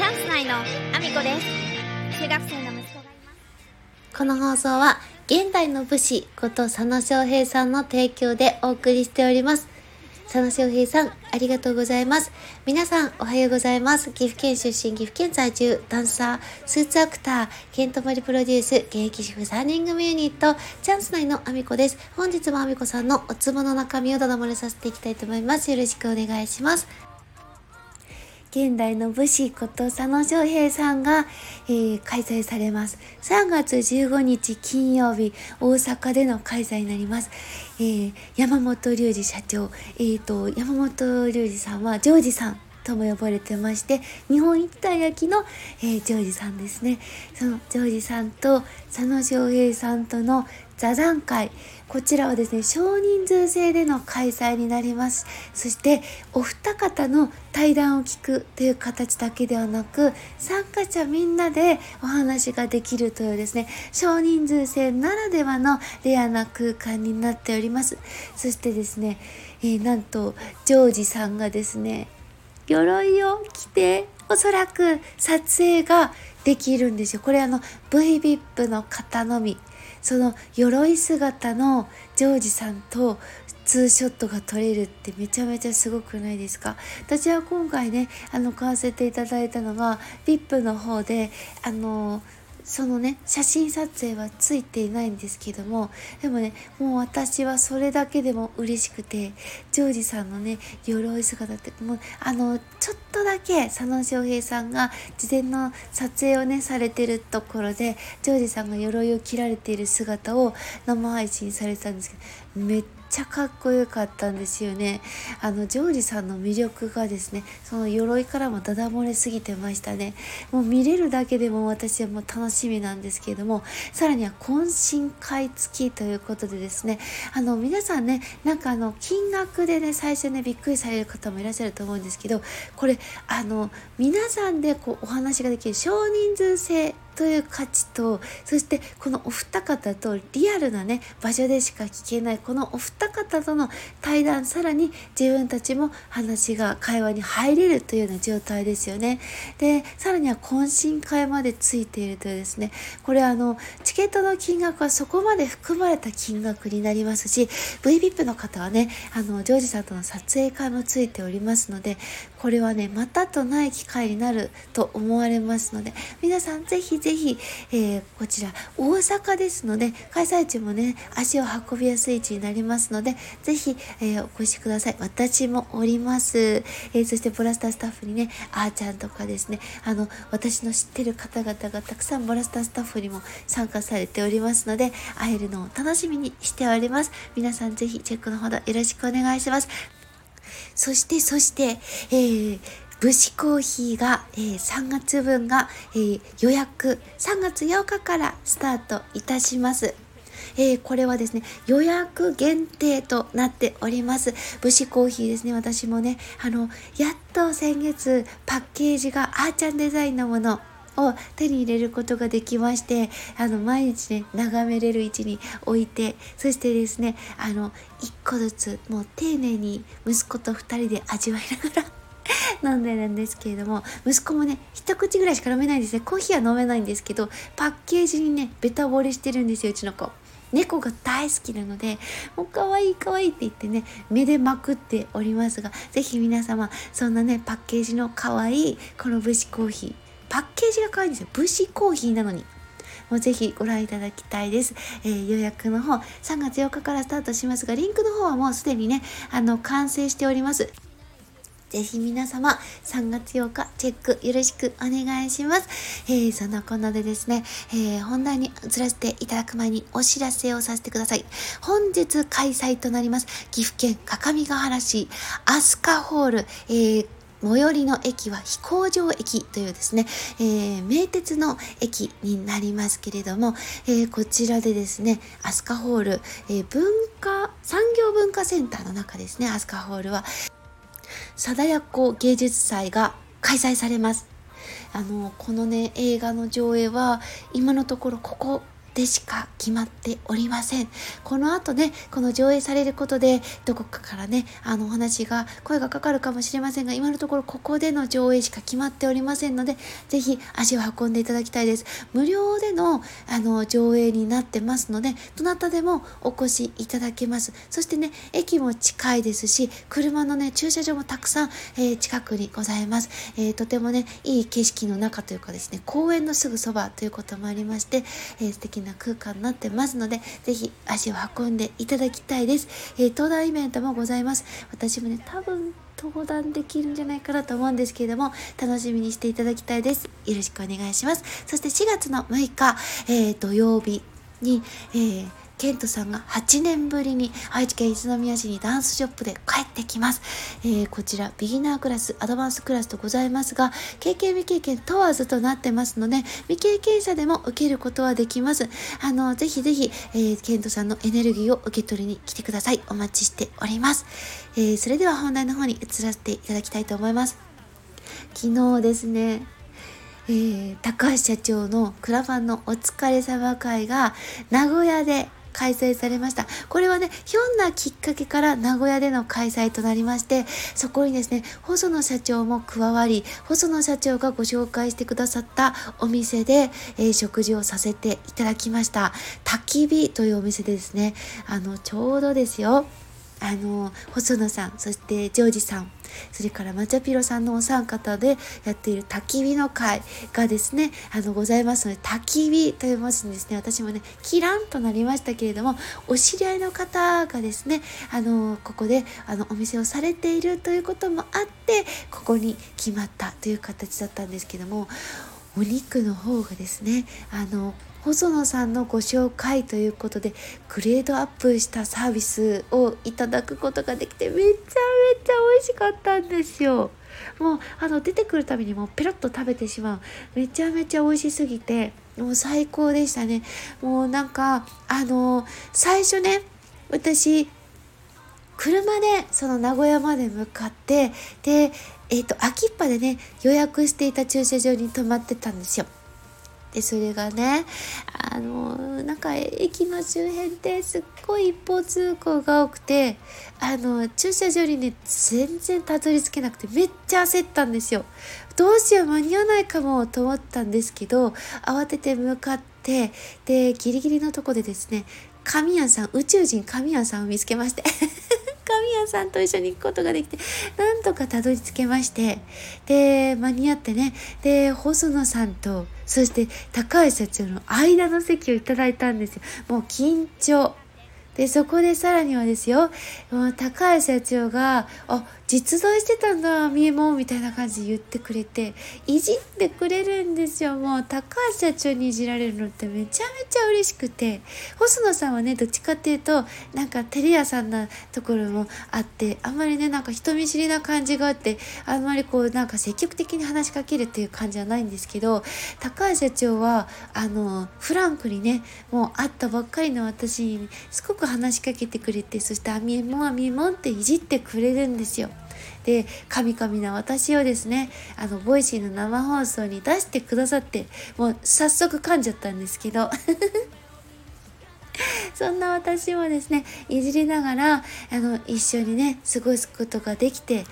チャンス内のアミコです中学生の息子がいますこの放送は現代の武士こと佐野翔平さんの提供でお送りしております。佐野翔平さん、ありがとうございます。皆さん、おはようございます。岐阜県出身、岐阜県在住、ダンサー、スーツアクター、ケントモリプロデュース、現役主婦3人組ユニット、チャンス内のアミコです。本日もアミコさんのおつぼの中身をだだ漏れさせていきたいと思います。よろしくお願いします。現代の武士こと佐野翔平さんが、えー、開催されます。3月15日金曜日、大阪での開催になります。えー、山本隆二社長、えーと、山本隆二さんはジョージさんとも呼ばれてまして、日本一体焼きの、えー、ジョージさんですね。そのジョージさんと佐野翔平さんとの座談会、こちらはですね、少人数制での開催になります。そして、お二方の対談を聞くという形だけではなく、参加者みんなでお話ができるというですね、少人数制ならではのレアな空間になっております。そしてですね、えー、なんと、ジョージさんがですね、鎧を着て、おそらく撮影ができるんですよ。これあの VVIP の方のみその鎧姿のジョージさんとツーショットが撮れるってめちゃめちゃすごくないですか？私は今回ねあの買わせていただいたのが VIP の方であのそのね写真撮影はついていないんですけどもでもねもう私はそれだけでも嬉しくてジョージさんのね鎧姿ってもうあのちょっとだけ佐野翔平さんが事前の撮影をねされてるところでジョージさんが鎧を着られている姿を生配信されてたんですけどめっちゃかっこよかったんですよね。あのジョージさんの魅力がですねその鎧からもダダ漏れすぎてましたね。もう見れるだけでも私はもう楽しみなんですけれどもさらには懇親会付きということでですねあの皆さんねなんかあの金額でね最初ねびっくりされる方もいらっしゃると思うんですけどこれあの皆さんでこうお話ができる少人数制という価値とそしてこのお二方とリアルなね場所でしか聞けないこのお二方との対談さらに自分たちも話が会話に入れるというような状態ですよね。でさらには懇親会までついているというですね。これあのチケットの金額はそこまで含まれた金額になりますし VVIP の方はねあのジョージさんとの撮影会もついておりますのでこれはねまたとない機会になると思われますので皆さんぜひぜひ、えー、こちら大阪ですので開催地もね足を運びやすい位置になりますのでぜひ、えー、お越しください。私もおります、えー、そしてボラスタースタッフにねあーちゃんとかですねあの私の知ってる方々がたくさんボラスタースタッフにも参加されておりますので会えるのを楽しみにしております。皆さんぜひチェックのほどよろしくお願いします。そしてそして、えー武士コーヒーが、えー、3月分が、えー、予約3月8日からスタートいたします。えー、これはですね、予約限定となっております。武士コーヒーですね、私もね、あの、やっと先月パッケージがあーちゃんデザインのもの、を手に入れることができましてあの毎日ね眺めれる位置に置いてそしてですねあの1個ずつもう丁寧に息子と2人で味わいながら 飲んでるんですけれども息子もね一口ぐらいしか飲めないんですねコーヒーは飲めないんですけどパッケージにねベタ惚れしてるんですようちの子。猫が大好きなので、もう可愛い可愛いって言ってね、目でまくっておりますが、ぜひ皆様、そんなね、パッケージの可愛いこの武士コーヒー、パッケージが可愛いんですよ。武士コーヒーなのに。もうぜひご覧いただきたいです。えー、予約の方、3月8日からスタートしますが、リンクの方はもうすでにね、あの、完成しております。ぜひ皆様、3月8日、チェックよろしくお願いします。えー、そんなこんなでですね、えー、本題に移らせていただく前にお知らせをさせてください。本日開催となります、岐阜県各務原市、アスカホール、えー最寄りの駅は飛行場駅というですね、えー、名鉄の駅になりますけれども、えー、こちらでですね、アスカホール、えー、文化、産業文化センターの中ですね、アスカホールは、貞奴芸術祭が開催されます。あの、このね、映画の上映は、今のところここでしか決まっておりません。この後ね、この上映されることで、どこかからね、あのお話が、声がかかるかもしれませんが、今のところここでの上映しか決まっておりませんので、ぜひ足を運んでいただきたいです。無料でのあの上映になってますので、どなたでもお越しいただけます。そしてね、駅も近いですし、車のね、駐車場もたくさん、えー、近くにございます。えー、とてもね、いい景色の中というかですね、公園のすぐそばということもありまして、えー、素敵な空間になってますので、ぜひ足を運んでいただきたいです。えー、登壇イベントもございます。私もね、多分登壇できるんじゃないかなと思うんですけれども、楽しみにしていただきたいです。よろしくお願いします。そして4月の6日、えー、土曜日に、えーケントさんが8年ぶりに愛知県宇都宮市にダンスショップで帰ってきます。えー、こちら、ビギナークラス、アドバンスクラスとございますが、経験未経験問わずとなってますので、未経験者でも受けることはできます。あの、ぜひぜひ、えー、ケントさんのエネルギーを受け取りに来てください。お待ちしております。えー、それでは本題の方に移らせていただきたいと思います。昨日ですね、えー、高橋社長のクラファンのお疲れ様会が名古屋で開催されました。これはね、ひょんなきっかけから名古屋での開催となりまして、そこにですね、細野社長も加わり、細野社長がご紹介してくださったお店で、えー、食事をさせていただきました。焚き火というお店でですね、あの、ちょうどですよ、あの細野さんそしてジョージさんそれからマチャピロさんのお三方でやっている焚き火の会がですねあのございますので焚き火という文字にですね私もねキランとなりましたけれどもお知り合いの方がですねあのここであのお店をされているということもあってここに決まったという形だったんですけどもお肉の方がですねあの細野さんのご紹介ということでグレードアップしたサービスをいただくことができてめちゃめちゃ美味しかったんですよ。もうあの出てくるたびにもうペロッと食べてしまう。めちゃめちゃ美味しすぎてもう最高でしたね。もうなんかあの最初ね私車でその名古屋まで向かってでえっ、ー、と秋っぱでね予約していた駐車場に泊まってたんですよ。でそれがねあのなんか駅の周辺ってすっごい一方通行が多くてあの駐車場にね全然たどり着けなくてめっちゃ焦ったんですよ。どうしよう間に合わないかもと思ったんですけど慌てて向かってでギリギリのとこでですね神谷さん宇宙人神谷さんを見つけまして。神谷さんと一緒に行くことができてなんとかたどり着けましてで間に合ってねで細野さんとそして高橋社長の間の席をいただいたんですよ。もう緊張。でそこでさらにはですよ高橋社長が「あ実在してたんだみえも」みたいな感じで言ってくれていじってくれるんですよもう高橋社長にいじられるのってめちゃめちゃ嬉しくて細野さんはねどっちかっていうとなんか照れ屋さんなところもあってあんまりねなんか人見知りな感じがあってあんまりこうなんか積極的に話しかけるっていう感じはないんですけど高橋社長はあのフランクにねもう会ったばっかりの私にすごく話しかけてくれてそして「あみえもんあみえもん」っていじってくれるんですよ。で噛み噛みな私をですねあの Voicy の生放送に出してくださってもう早速噛んじゃったんですけど。そんな私もですねいじりながらあの一緒にね過ごすことができて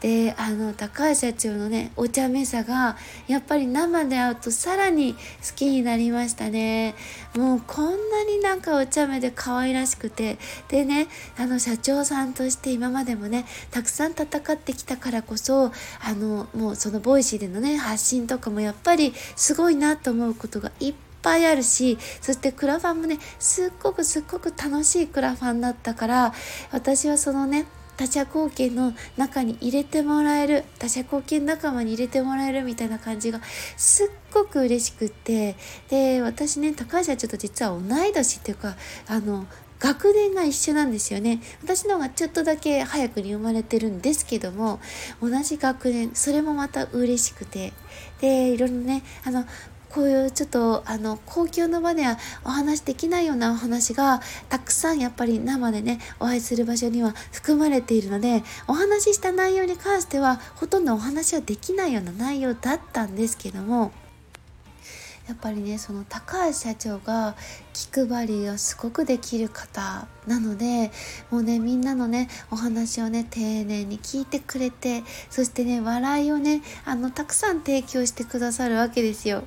であの高橋社長のねお茶目さがやっぱり生で会うとさらに好きになりましたね。もうこんなになんかお茶目で可愛らしくてでねあの社長さんとして今までもねたくさん戦ってきたからこそあのもうその Voicy でのね発信とかもやっぱりすごいなと思うことがいっぱいぱいあるしそしてクラファンもねすっごくすっごく楽しいクラファンだったから私はそのね他者貢献の中に入れてもらえる他者貢献仲間に入れてもらえるみたいな感じがすっごく嬉しくってで私ね高橋はちょっと実は同い年っていうかあの学年が一緒なんですよね。私の方がちょっとだけ早くに生まれてるんですけども同じ学年それもまた嬉しくて。でいろいろねあのこういうちょっとあの公共の場ではお話できないようなお話がたくさんやっぱり生でねお会いする場所には含まれているのでお話しした内容に関してはほとんどお話はできないような内容だったんですけどもやっぱりねその高橋社長が気配りがすごくできる方なのでもうねみんなのねお話をね丁寧に聞いてくれてそしてね笑いをねあのたくさん提供してくださるわけですよ。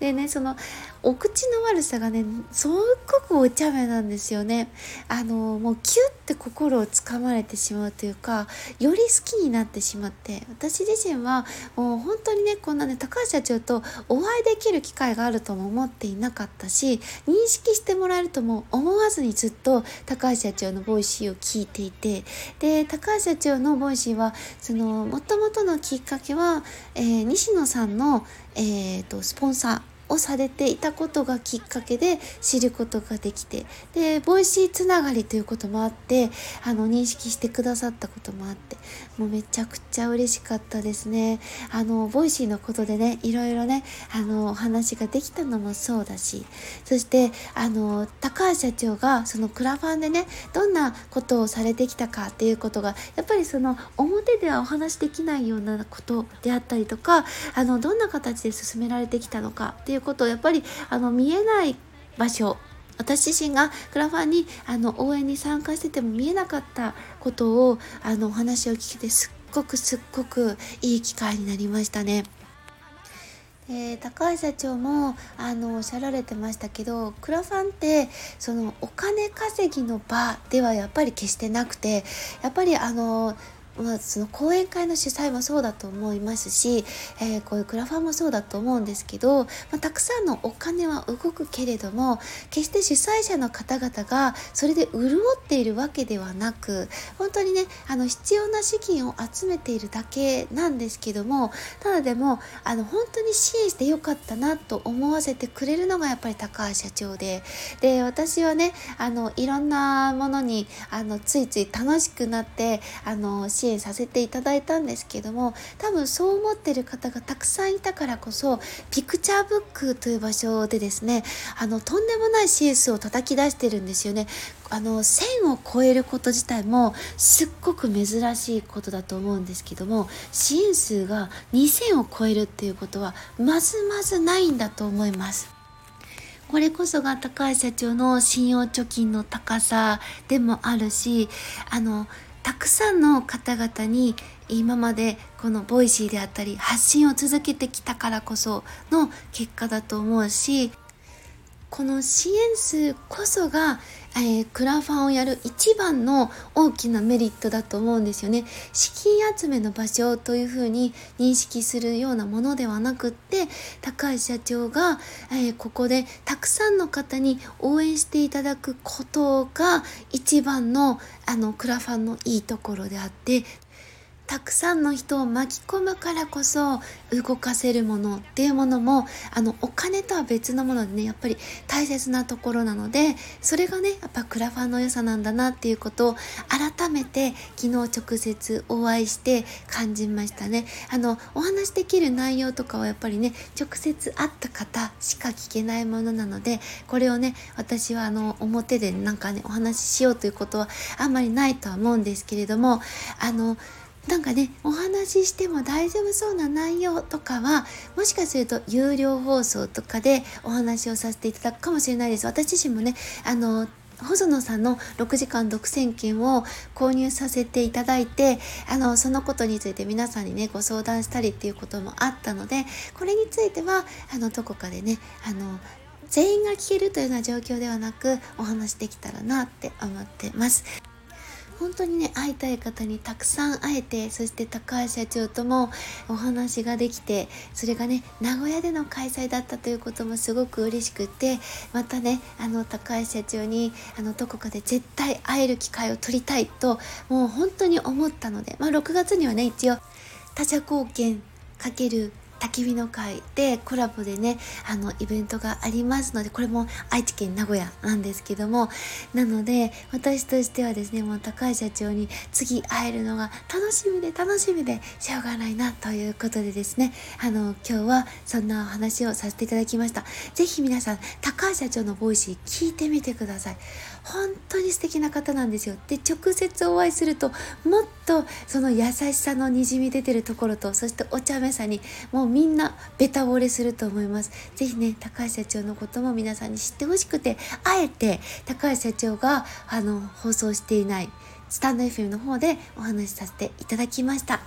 でねそのお口の悪さがねすっごくお茶目なんですよね。あのもうキュッて心をつかまれてしまうというかより好きになってしまって私自身はもう本当にねこんなね高橋社長とお会いできる機会があるとも思っていなかったし認識してもらえるとも思わずにずっと高橋社長の Voicy を聞いていてで高橋社長の Voicy はその元々のきっかけは、えー、西野さんの、えーとスポンサー。をされていたことがきっかけで知ることができてで Voicy つながりということもあってあの認識してくださったこともあってもうめちゃくちゃ嬉しかったですね。あの Voicy のことでねいろいろねあのお話ができたのもそうだしそしてあの高橋社長がそのクラファンでねどんなことをされてきたかっていうことがやっぱりその表ではお話できないようなことであったりとかあのどんな形で進められてきたのかっていういうことをやっぱりあの見えない場所私自身がクラファンにあの応援に参加してても見えなかったことをあのお話を聞けてすっごくすっごくいい機会になりましたね。え高橋社長もあのおっしゃられてましたけどクラファンってそのお金稼ぎの場ではやっぱり決してなくてやっぱりあのまあ、その講演会の主催もそうだと思いますし、えー、こういうクラファンもそうだと思うんですけど、まあ、たくさんのお金は動くけれども決して主催者の方々がそれで潤っているわけではなく本当にねあの必要な資金を集めているだけなんですけどもただでもあの本当に支援してよかったなと思わせてくれるのがやっぱり高橋社長でで私はねあのいろんなものにあのついつい楽しくなってあの支援援させていただいたんですけども多分そう思ってる方がたくさんいたからこそピクチャーブックという場所でですねあのとんでもない CS を叩き出してるんですよね。あの1000を超えること自体もすっごく珍しいことだと思うんですけども支援数が2000を超えるっていうことはまずまずないんだと思います。これこそが高橋社長の信用貯金の高さでもあるしあのたくさんの方々に今までこの Voicy であったり発信を続けてきたからこその結果だと思うしこの支援数こそが、えー、クラファンをやる一番の大きなメリットだと思うんですよね。資金集めの場所というふうに認識するようなものではなくって高橋社長が、えー、ここでたくさんの方に応援していただくことが一番のあのクラファンのいいところであってたくさんの人を巻き込むからこそ動かせるものっていうものもあのお金とは別のものでねやっぱり大切なところなのでそれがねやっぱクラファンの良さなんだなっていうことを改めて昨日直接お会いして感じましたね。あのお話できる内容とかはやっぱりね直接会った方しか聞けないものなのでこれをね私はあの表でなんかねお話ししようということはあんまりないとは思うんですけれどもあのなんかねお話ししても大丈夫そうな内容とかはもしかすると有料放送とかでお話をさせていただくかもしれないです私自身もねあの細野さんの6時間独占券を購入させていただいてあのそのことについて皆さんにねご相談したりっていうこともあったのでこれについてはあのどこかでねあの全員が聞けるというような状況ではなくお話できたらなって思ってます。本当にね会いたい方にたくさん会えてそして高橋社長ともお話ができてそれがね名古屋での開催だったということもすごく嬉しくってまたねあの高橋社長にあのどこかで絶対会える機会を取りたいともう本当に思ったので、まあ、6月にはね一応他者貢献かける焚き火の会でコラボでねあのイベントがありますのでこれも愛知県名古屋なんですけどもなので私としてはですねもう高橋社長に次会えるのが楽しみで楽しみでしょうがないなということでですねあの今日はそんなお話をさせていただきました。是非皆さん高橋社長の Voicy 聞いてみてください。本当に素敵な方なんですよで直接お会いするともっとその優しさのにじみ出てるところとそしてお茶目さにもうみんなベタ惚れすると思います是非ね高橋社長のことも皆さんに知ってほしくてあえて高橋社長があの放送していないスタンド FM の方でお話しさせていただきました。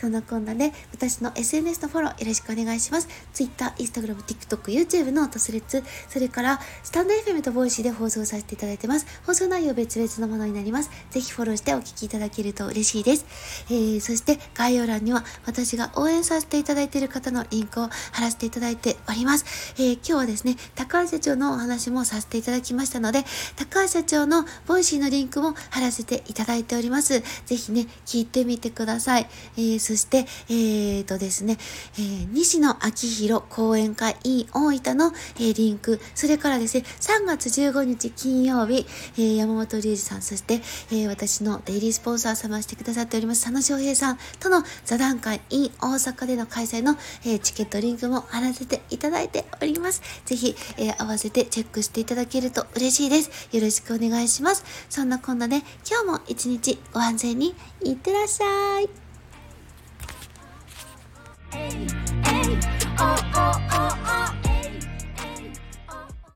そんなこんなで、私の SNS のフォローよろしくお願いします。Twitter、Instagram、TikTok、YouTube のと Threads、それからスタンド FM と Voicy で放送させていただいてます。放送内容別々のものになります。ぜひフォローしてお聞きいただけると嬉しいです。えー、そして概要欄には私が応援させていただいている方のリンクを貼らせていただいております。えー、今日はですね、高橋社長のお話もさせていただきましたので、高橋社長の Voicy のリンクも貼らせていただいております。ぜひね、聞いてみてください。ー、そして、えーとですね、えー、西野亮廣講演会 in 大分の、え、リンク、それからですね、3月15日金曜日、え、山本隆二さん、そして、え、私のデイリースポンサー様してくださっております、佐野翔平さんとの座談会 in 大阪での開催の、え、チケットリンクも貼らせていただいております。ぜひ、え、合わせてチェックしていただけると嬉しいです。よろしくお願いします。そんなこんなで、今日も一日ご安全にいってらっしゃい。Hey, hey, oh, oh, oh, oh.